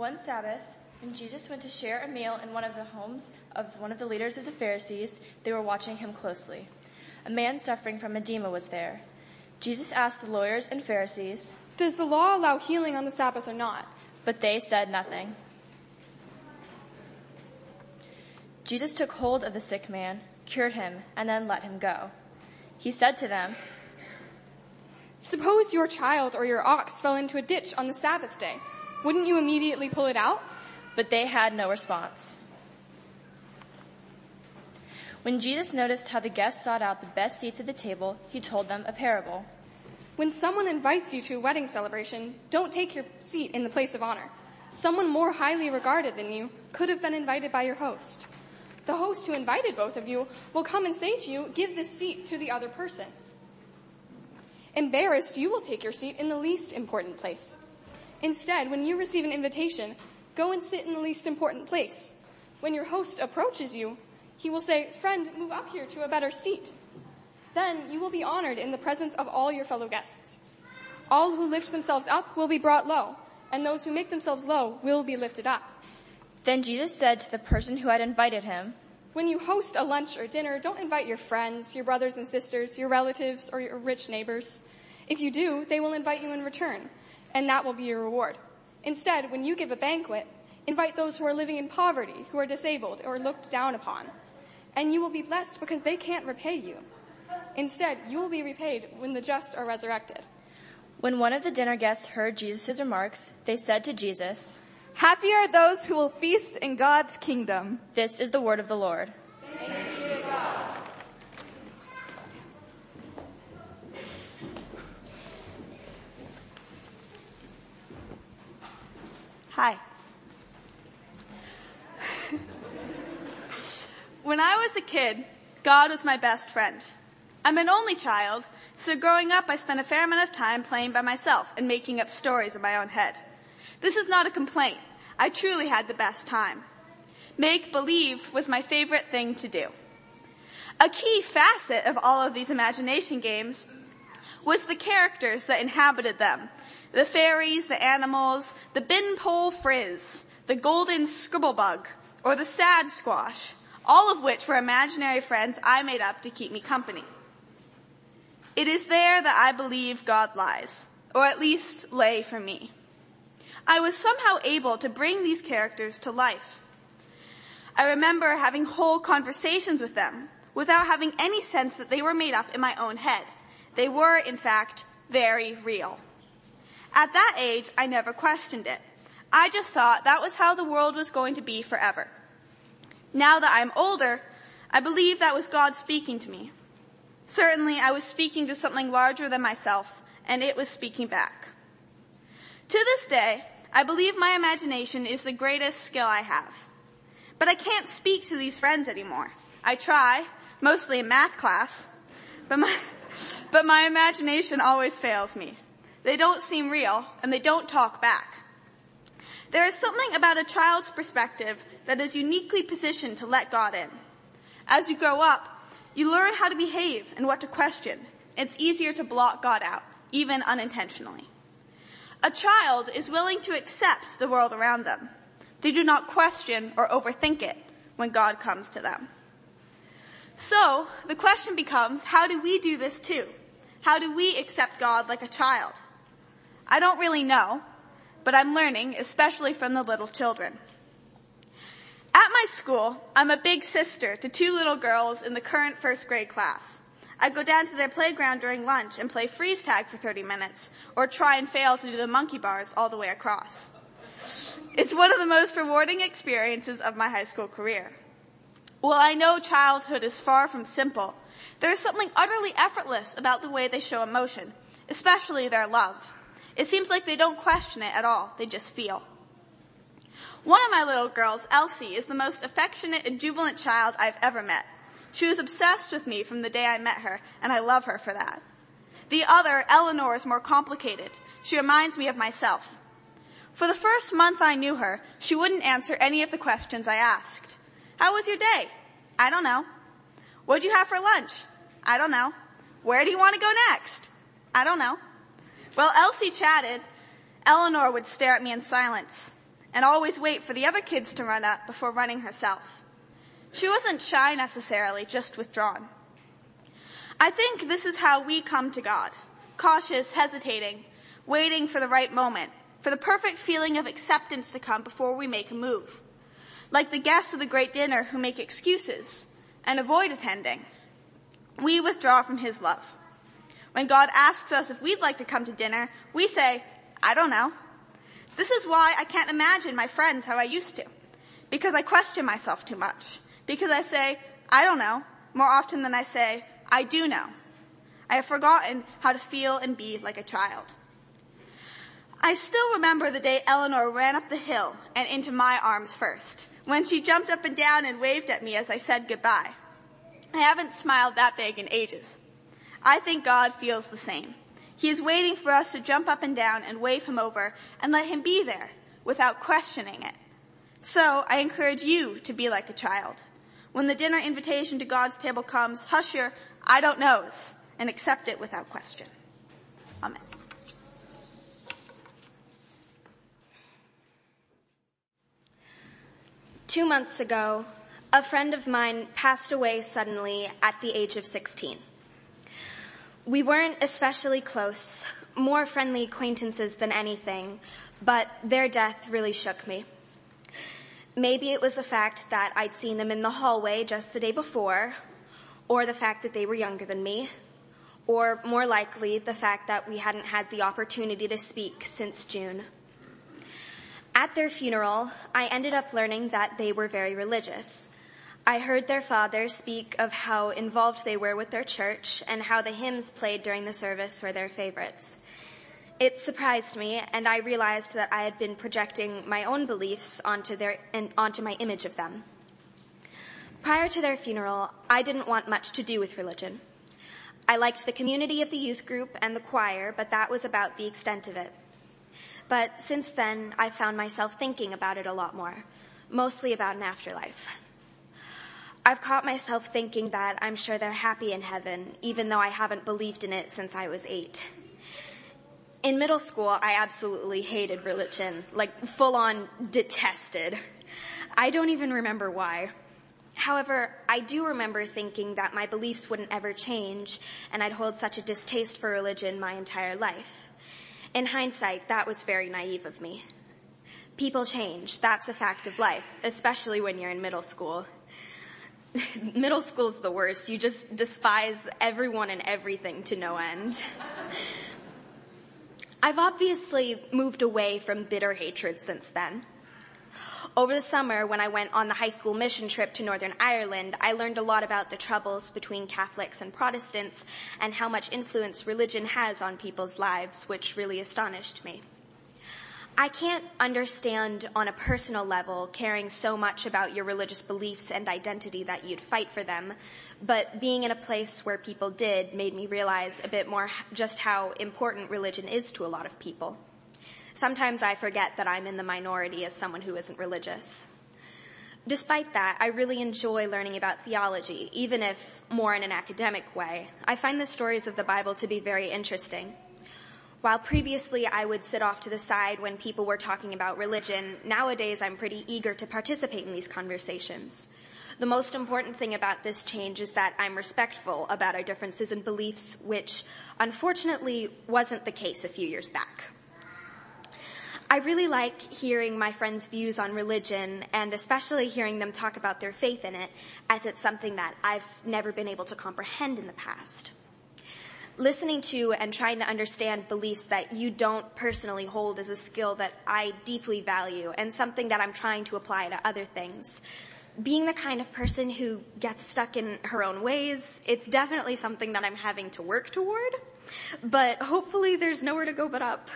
One Sabbath, when Jesus went to share a meal in one of the homes of one of the leaders of the Pharisees, they were watching him closely. A man suffering from edema was there. Jesus asked the lawyers and Pharisees, Does the law allow healing on the Sabbath or not? But they said nothing. Jesus took hold of the sick man, cured him, and then let him go. He said to them, Suppose your child or your ox fell into a ditch on the Sabbath day. Wouldn't you immediately pull it out? But they had no response. When Jesus noticed how the guests sought out the best seats at the table, he told them a parable. When someone invites you to a wedding celebration, don't take your seat in the place of honor. Someone more highly regarded than you could have been invited by your host. The host who invited both of you will come and say to you, give this seat to the other person. Embarrassed, you will take your seat in the least important place. Instead, when you receive an invitation, go and sit in the least important place. When your host approaches you, he will say, friend, move up here to a better seat. Then you will be honored in the presence of all your fellow guests. All who lift themselves up will be brought low, and those who make themselves low will be lifted up. Then Jesus said to the person who had invited him, When you host a lunch or dinner, don't invite your friends, your brothers and sisters, your relatives, or your rich neighbors. If you do, they will invite you in return, and that will be your reward. Instead, when you give a banquet, invite those who are living in poverty, who are disabled, or looked down upon. And you will be blessed because they can't repay you. Instead, you will be repaid when the just are resurrected. When one of the dinner guests heard Jesus' remarks, they said to Jesus, Happy are those who will feast in God's kingdom. This is the word of the Lord. Hi. when I was a kid, God was my best friend. I'm an only child, so growing up I spent a fair amount of time playing by myself and making up stories in my own head. This is not a complaint. I truly had the best time. Make believe was my favorite thing to do. A key facet of all of these imagination games was the characters that inhabited them. The fairies, the animals, the bin pole frizz, the golden scribblebug, or the sad squash, all of which were imaginary friends I made up to keep me company. It is there that I believe God lies, or at least lay for me. I was somehow able to bring these characters to life. I remember having whole conversations with them without having any sense that they were made up in my own head. They were, in fact, very real. At that age, I never questioned it. I just thought that was how the world was going to be forever. Now that I'm older, I believe that was God speaking to me. Certainly, I was speaking to something larger than myself, and it was speaking back. To this day, I believe my imagination is the greatest skill I have. But I can't speak to these friends anymore. I try, mostly in math class, but my, but my imagination always fails me. They don't seem real, and they don't talk back. There is something about a child's perspective that is uniquely positioned to let God in. As you grow up, you learn how to behave and what to question. It's easier to block God out, even unintentionally. A child is willing to accept the world around them. They do not question or overthink it when God comes to them. So, the question becomes, how do we do this too? How do we accept God like a child? I don't really know, but I'm learning, especially from the little children. At my school, I'm a big sister to two little girls in the current first grade class. I go down to their playground during lunch and play freeze tag for 30 minutes, or try and fail to do the monkey bars all the way across. It's one of the most rewarding experiences of my high school career. While I know childhood is far from simple, there is something utterly effortless about the way they show emotion, especially their love. It seems like they don't question it at all, they just feel. One of my little girls, Elsie, is the most affectionate and jubilant child I've ever met. She was obsessed with me from the day I met her, and I love her for that. The other, Eleanor, is more complicated. She reminds me of myself. For the first month I knew her, she wouldn't answer any of the questions I asked. How was your day? I don't know. What'd you have for lunch? I don't know. Where do you want to go next? I don't know. While Elsie chatted, Eleanor would stare at me in silence. and always wait for the other kids to run up before running herself. She wasn't shy necessarily, just withdrawn. I think this is how we come to God. Cautious, hesitating, waiting for the right moment, for the perfect feeling of acceptance to come before we make a move. Like the guests of the great dinner who make excuses and avoid attending. We withdraw from His love. When God asks us if we'd like to come to dinner, we say, I don't know. This is why I can't imagine my friends how I used to. Because I question myself too much. Because I say, I don't know, more often than I say, I do know. I have forgotten how to feel and be like a child. I still remember the day Eleanor ran up the hill and into my arms first, when she jumped up and down and waved at me as I said goodbye. I haven't smiled that big in ages. I think God feels the same. He is waiting for us to jump up and down and wave him over and let him be there without questioning it. So I encourage you to be like a child. When the dinner invitation to God's table comes, hush your I don't knows and accept it without question. Amen. Two months ago, a friend of mine passed away suddenly at the age of 16. We weren't especially close, more friendly acquaintances than anything, but their death really shook me. Maybe it was the fact that I'd seen them in the hallway just the day before, or the fact that they were younger than me, or more likely the fact that we hadn't had the opportunity to speak since June. At their funeral, I ended up learning that they were very religious. I heard their father speak of how involved they were with their church and how the hymns played during the service were their favorites. It surprised me and I realized that I had been projecting my own beliefs onto their, onto my image of them. Prior to their funeral, I didn't want much to do with religion. I liked the community of the youth group and the choir, but that was about the extent of it. But since then, I found myself thinking about it a lot more, mostly about an afterlife. I've caught myself thinking that I'm sure they're happy in heaven, even though I haven't believed in it since I was eight. In middle school, I absolutely hated religion, like full on detested. I don't even remember why. However, I do remember thinking that my beliefs wouldn't ever change and I'd hold such a distaste for religion my entire life. In hindsight, that was very naive of me. People change. That's a fact of life, especially when you're in middle school. middle school's the worst. You just despise everyone and everything to no end. I've obviously moved away from bitter hatred since then. Over the summer, when I went on the high school mission trip to Northern Ireland, I learned a lot about the troubles between Catholics and Protestants and how much influence religion has on people's lives, which really astonished me. I can't understand on a personal level caring so much about your religious beliefs and identity that you'd fight for them, but being in a place where people did made me realize a bit more just how important religion is to a lot of people. Sometimes I forget that I'm in the minority as someone who isn't religious. Despite that, I really enjoy learning about theology, even if more in an academic way. I find the stories of the Bible to be very interesting. While previously I would sit off to the side when people were talking about religion, nowadays I'm pretty eager to participate in these conversations. The most important thing about this change is that I'm respectful about our differences in beliefs, which unfortunately wasn't the case a few years back. I really like hearing my friends' views on religion and especially hearing them talk about their faith in it as it's something that I've never been able to comprehend in the past listening to and trying to understand beliefs that you don't personally hold is a skill that I deeply value and something that I'm trying to apply to other things. Being the kind of person who gets stuck in her own ways, it's definitely something that I'm having to work toward, but hopefully there's nowhere to go but up.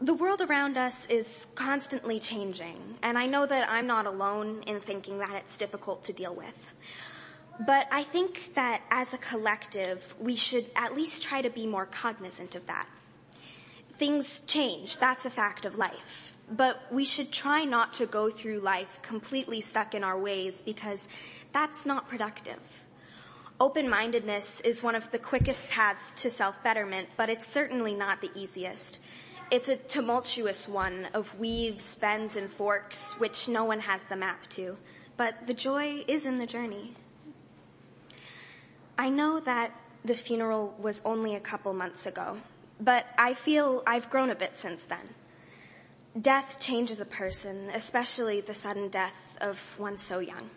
The world around us is constantly changing, and I know that I'm not alone in thinking that it's difficult to deal with. But I think that as a collective, we should at least try to be more cognizant of that. Things change. That's a fact of life. But we should try not to go through life completely stuck in our ways because that's not productive. Open-mindedness is one of the quickest paths to self-betterment, but it's certainly not the easiest. it's a tumultuous one of weaves, bends, and forks, which no one has the map to. But the joy is in the journey. I know that the funeral was only a couple months ago, but I feel I've grown a bit since then. Death changes a person, especially the sudden death of one so young.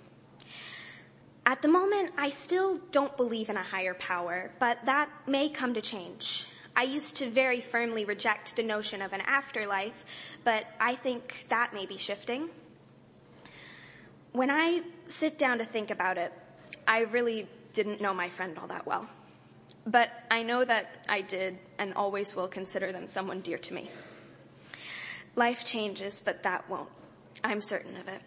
At the moment, I still don't believe in a higher power, but that may come to change. I used to very firmly reject the notion of an afterlife, but I think that may be shifting. When I sit down to think about it, I really didn't know my friend all that well. But I know that I did and always will consider them someone dear to me. Life changes, but that won't. I'm certain of it.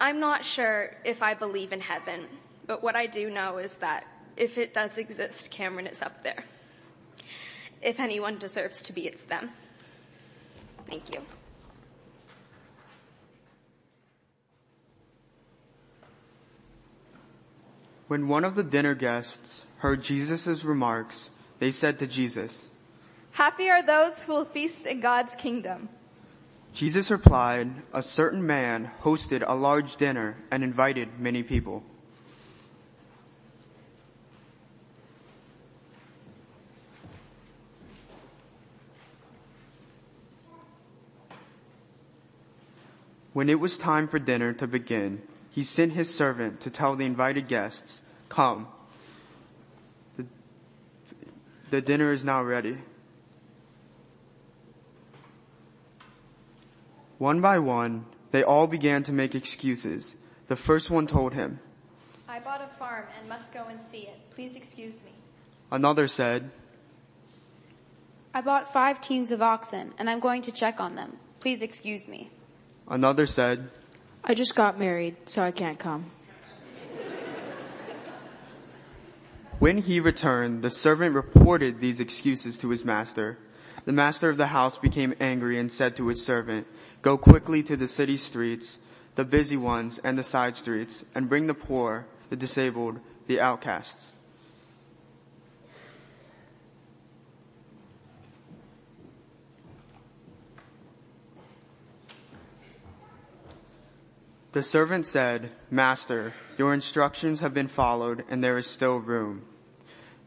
I'm not sure if I believe in heaven, but what I do know is that if it does exist, Cameron is up there. If anyone deserves to be, it's them. Thank you. When one of the dinner guests heard Jesus' remarks, they said to Jesus, Happy are those who will feast in God's kingdom. Jesus replied, A certain man hosted a large dinner and invited many people. When it was time for dinner to begin, he sent his servant to tell the invited guests, Come. The, the dinner is now ready. One by one, they all began to make excuses. The first one told him, I bought a farm and must go and see it. Please excuse me. Another said, I bought five teams of oxen and I'm going to check on them. Please excuse me. Another said, I just got married, so I can't come. When he returned, the servant reported these excuses to his master. The master of the house became angry and said to his servant, Go quickly to the city streets, the busy ones and the side streets, and bring the poor, the disabled, the outcasts. The servant said, Master, your instructions have been followed and there is still room.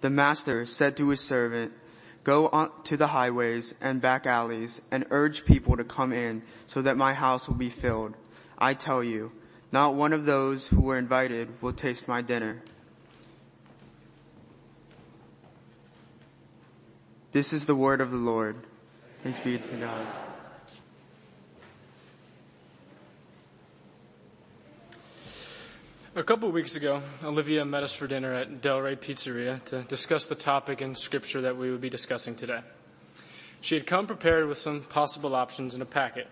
The master said to his servant, Go on to the highways and back alleys and urge people to come in so that my house will be filled. I tell you, not one of those who were invited will taste my dinner. This is the word of the Lord. Thanks be to God. A couple weeks ago, Olivia met us for dinner at Delray Pizzeria to discuss the topic in scripture that we would be discussing today. She had come prepared with some possible options in a packet.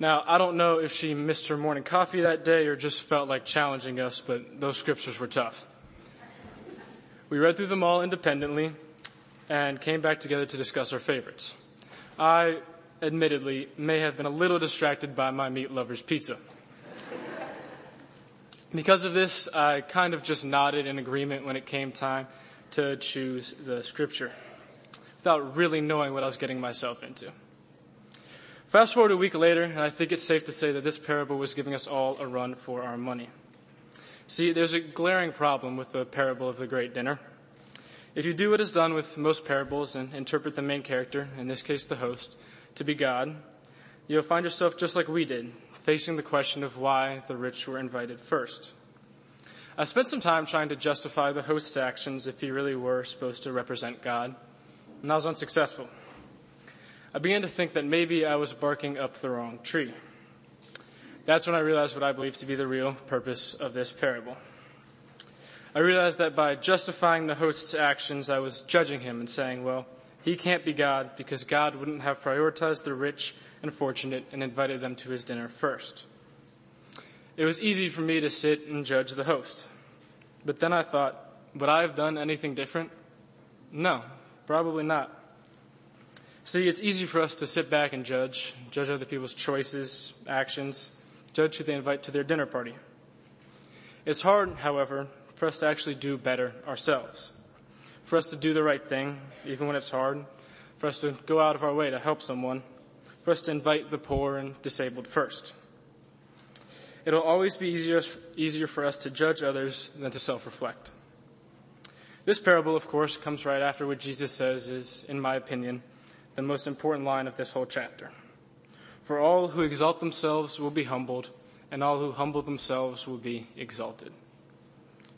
Now, I don't know if she missed her morning coffee that day or just felt like challenging us, but those scriptures were tough. We read through them all independently and came back together to discuss our favorites. I, admittedly, may have been a little distracted by my meat lover's pizza. Because of this, I kind of just nodded in agreement when it came time to choose the scripture without really knowing what I was getting myself into. Fast forward a week later, and I think it's safe to say that this parable was giving us all a run for our money. See, there's a glaring problem with the parable of the great dinner. If you do what is done with most parables and interpret the main character, in this case the host, to be God, you'll find yourself just like we did, facing the question of why the rich were invited first. I spent some time trying to justify the host's actions if he really were supposed to represent God, and I was unsuccessful. I began to think that maybe I was barking up the wrong tree. That's when I realized what I believe to be the real purpose of this parable. I realized that by justifying the host's actions, I was judging him and saying, well, he can't be God because God wouldn't have prioritized the rich and fortunate and invited them to his dinner first. It was easy for me to sit and judge the host. But then I thought, would I have done anything different? No, probably not. See, it's easy for us to sit back and judge, judge other people's choices, actions, judge who they invite to their dinner party. It's hard, however, for us to actually do better ourselves. For us to do the right thing, even when it's hard, for us to go out of our way to help someone, for us to invite the poor and disabled first. It'll always be easier, easier for us to judge others than to self-reflect. This parable, of course, comes right after what Jesus says is, in my opinion, the most important line of this whole chapter. For all who exalt themselves will be humbled, and all who humble themselves will be exalted.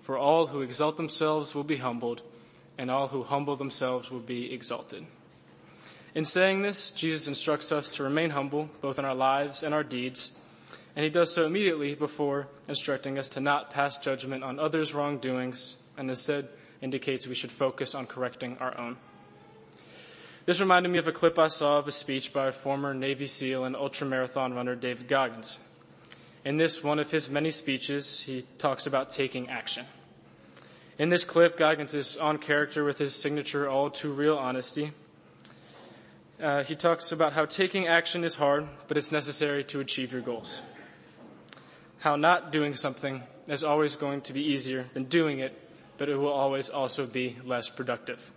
For all who exalt themselves will be humbled, and all who humble themselves will be exalted. In saying this, Jesus instructs us to remain humble, both in our lives and our deeds, and he does so immediately before instructing us to not pass judgment on others' wrongdoings, and instead indicates we should focus on correcting our own. This reminded me of a clip I saw of a speech by former Navy SEAL and ultramarathon runner David Goggins. In this one of his many speeches, he talks about taking action. In this clip, Goggins is on character with his signature all too real honesty. Uh, he talks about how taking action is hard, but it's necessary to achieve your goals. How not doing something is always going to be easier than doing it, but it will always also be less productive.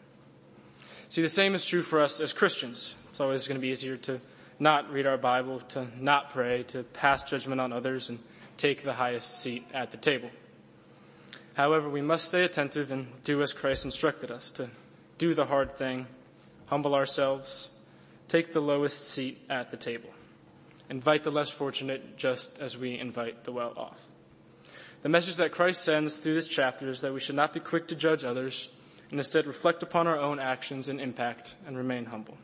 See, the same is true for us as Christians. It's always going to be easier to not read our Bible, to not pray, to pass judgment on others, and take the highest seat at the table. However, we must stay attentive and do as Christ instructed us to do the hard thing, humble ourselves, take the lowest seat at the table, invite the less fortunate just as we invite the well off. The message that Christ sends through this chapter is that we should not be quick to judge others and instead reflect upon our own actions and impact and remain humble.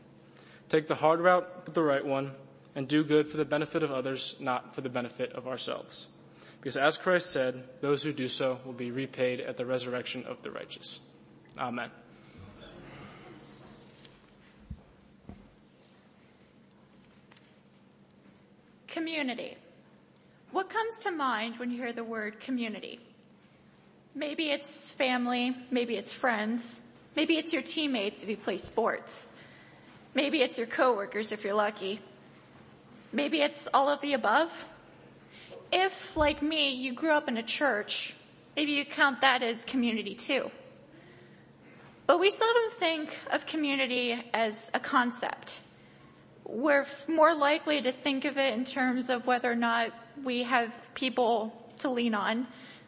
Take the hard route, but the right one, and do good for the benefit of others, not for the benefit of ourselves. Because as Christ said, those who do so will be repaid at the resurrection of the righteous. Amen. Community. What comes to mind when you hear the word community? Maybe it's family, maybe it's friends, maybe it's your teammates if you play sports. Maybe it's your coworkers if you're lucky. Maybe it's all of the above. If, like me, you grew up in a church, maybe you count that as community too. But we seldom think of community as a concept. We're more likely to think of it in terms of whether or not we have people to lean on,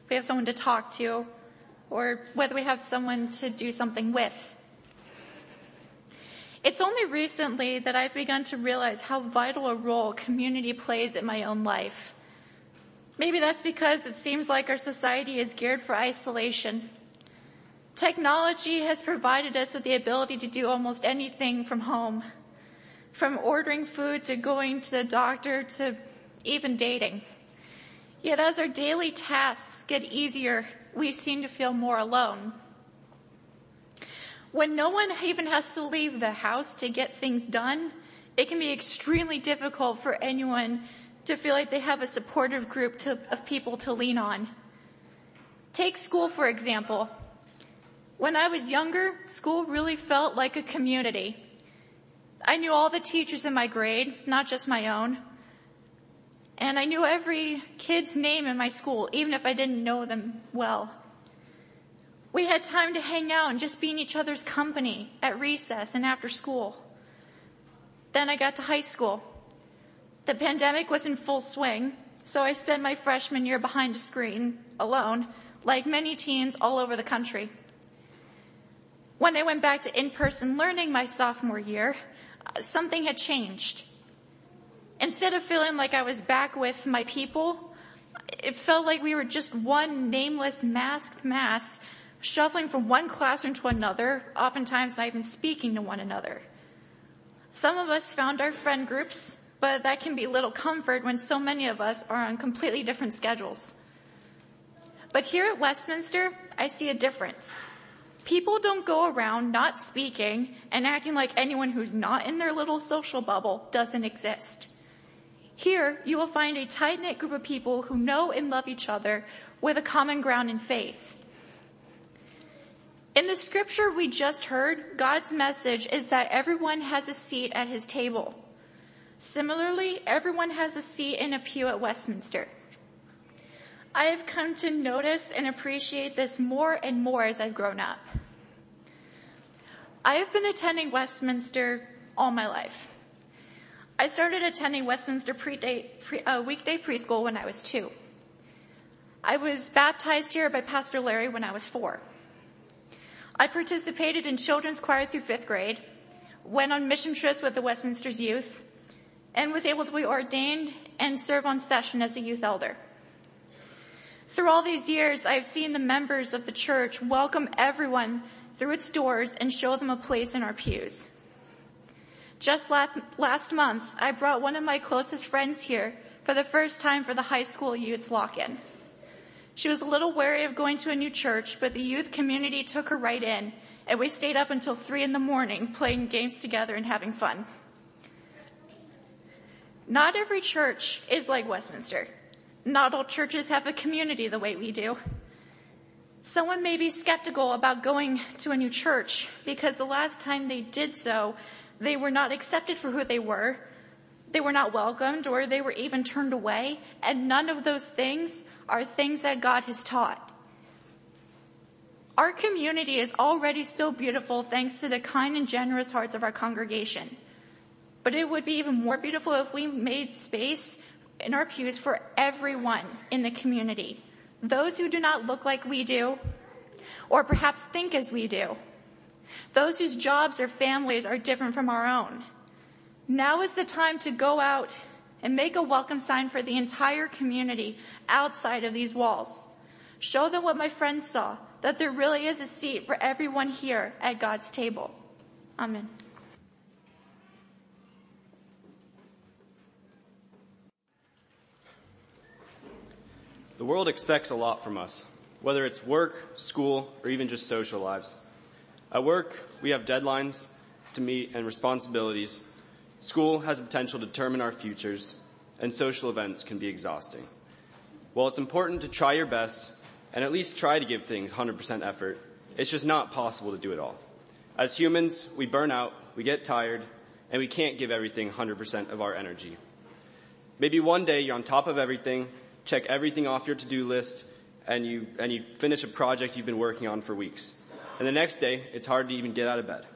we have someone to talk to, or whether we have someone to do something with. It's only recently that I've begun to realize how vital a role community plays in my own life. Maybe that's because it seems like our society is geared for isolation. Technology has provided us with the ability to do almost anything from home. From ordering food to going to the doctor to even dating. Yet as our daily tasks get easier, we seem to feel more alone. When no one even has to leave the house to get things done, it can be extremely difficult for anyone to feel like they have a supportive group to, of people to lean on. Take school, for example. When I was younger, school really felt like a community. I knew all the teachers in my grade, not just my own. And I knew every kid's name in my school, even if I didn't know them well. We had time to hang out and just be in each other's company at recess and after school. Then I got to high school. The pandemic was in full swing, so I spent my freshman year behind a screen, alone, like many teens all over the country. When I went back to in-person learning my sophomore year, something had changed. Instead of feeling like I was back with my people, it felt like we were just one nameless masked mass shuffling from one classroom to another, oftentimes not even speaking to one another. Some of us found our friend groups, but that can be little comfort when so many of us are on completely different schedules. But here at Westminster, I see a difference. People don't go around not speaking and acting like anyone who's not in their little social bubble doesn't exist. Here, you will find a tight-knit group of people who know and love each other with a common ground in faith. In the scripture we just heard, God's message is that everyone has a seat at his table. Similarly, everyone has a seat in a pew at Westminster. I have come to notice and appreciate this more and more as I've grown up. I have been attending Westminster all my life. I started attending Westminster pre, uh, weekday preschool when I was two. I was baptized here by Pastor Larry when I was four. I participated in children's choir through fifth grade, went on mission trips with the Westminster's youth, and was able to be ordained and serve on session as a youth elder. Through all these years, I've seen the members of the church welcome everyone through its doors and show them a place in our pews. Just last month, I brought one of my closest friends here for the first time for the high school youth's lock-in. She was a little wary of going to a new church, but the youth community took her right in, and we stayed up until three in the morning playing games together and having fun. Not every church is like Westminster. Not all churches have a community the way we do. Someone may be skeptical about going to a new church because the last time they did so, they were not accepted for who they were. They were not welcomed or they were even turned away. And none of those things are things that God has taught. Our community is already so beautiful thanks to the kind and generous hearts of our congregation. But it would be even more beautiful if we made space in our pews for everyone in the community. Those who do not look like we do, or perhaps think as we do. Those whose jobs or families are different from our own. Now is the time to go out and make a welcome sign for the entire community outside of these walls. Show them what my friends saw, that there really is a seat for everyone here at God's table. Amen. The world expects a lot from us, whether it's work, school, or even just social lives. At work, we have deadlines to meet and responsibilities School has the potential to determine our futures, and social events can be exhausting. While it's important to try your best and at least try to give things 100% effort, it's just not possible to do it all. As humans, we burn out, we get tired, and we can't give everything 100% of our energy. Maybe one day you're on top of everything, check everything off your to-do list, and you, and you finish a project you've been working on for weeks. And the next day, it's hard to even get out of bed.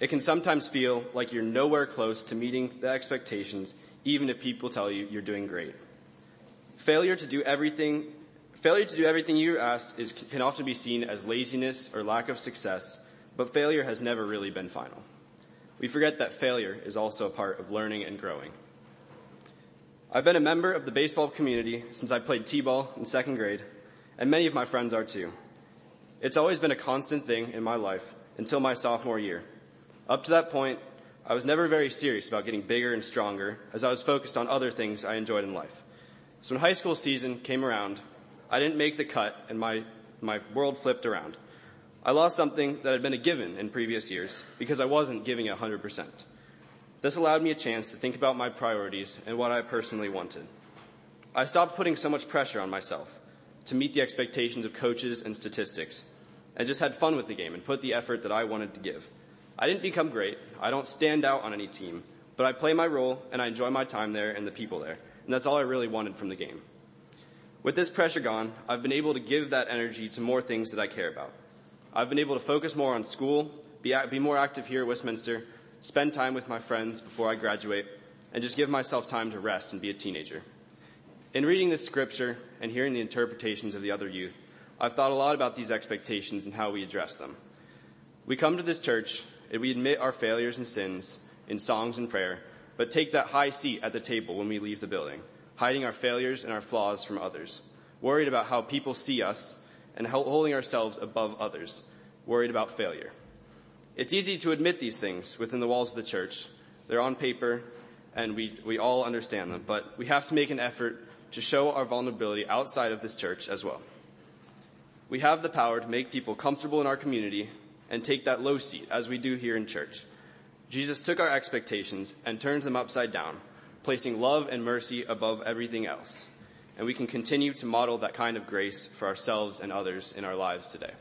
It can sometimes feel like you're nowhere close to meeting the expectations, even if people tell you you're doing great. Failure to do everything, failure to do everything you're asked is, can often be seen as laziness or lack of success, but failure has never really been final. We forget that failure is also a part of learning and growing. I've been a member of the baseball community since I played t-ball in second grade, and many of my friends are too. It's always been a constant thing in my life until my sophomore year. Up to that point, I was never very serious about getting bigger and stronger as I was focused on other things I enjoyed in life. So when high school season came around, I didn't make the cut and my, my world flipped around. I lost something that had been a given in previous years because I wasn't giving 100%. This allowed me a chance to think about my priorities and what I personally wanted. I stopped putting so much pressure on myself to meet the expectations of coaches and statistics and just had fun with the game and put the effort that I wanted to give. I didn't become great. I don't stand out on any team, but I play my role and I enjoy my time there and the people there. And that's all I really wanted from the game. With this pressure gone, I've been able to give that energy to more things that I care about. I've been able to focus more on school, be, be more active here at Westminster, spend time with my friends before I graduate, and just give myself time to rest and be a teenager. In reading this scripture and hearing the interpretations of the other youth, I've thought a lot about these expectations and how we address them. We come to this church and we admit our failures and sins in songs and prayer, but take that high seat at the table when we leave the building, hiding our failures and our flaws from others, worried about how people see us and holding ourselves above others, worried about failure. It's easy to admit these things within the walls of the church. They're on paper and we, we all understand them, but we have to make an effort to show our vulnerability outside of this church as well. We have the power to make people comfortable in our community and take that low seat as we do here in church. Jesus took our expectations and turned them upside down, placing love and mercy above everything else. And we can continue to model that kind of grace for ourselves and others in our lives today.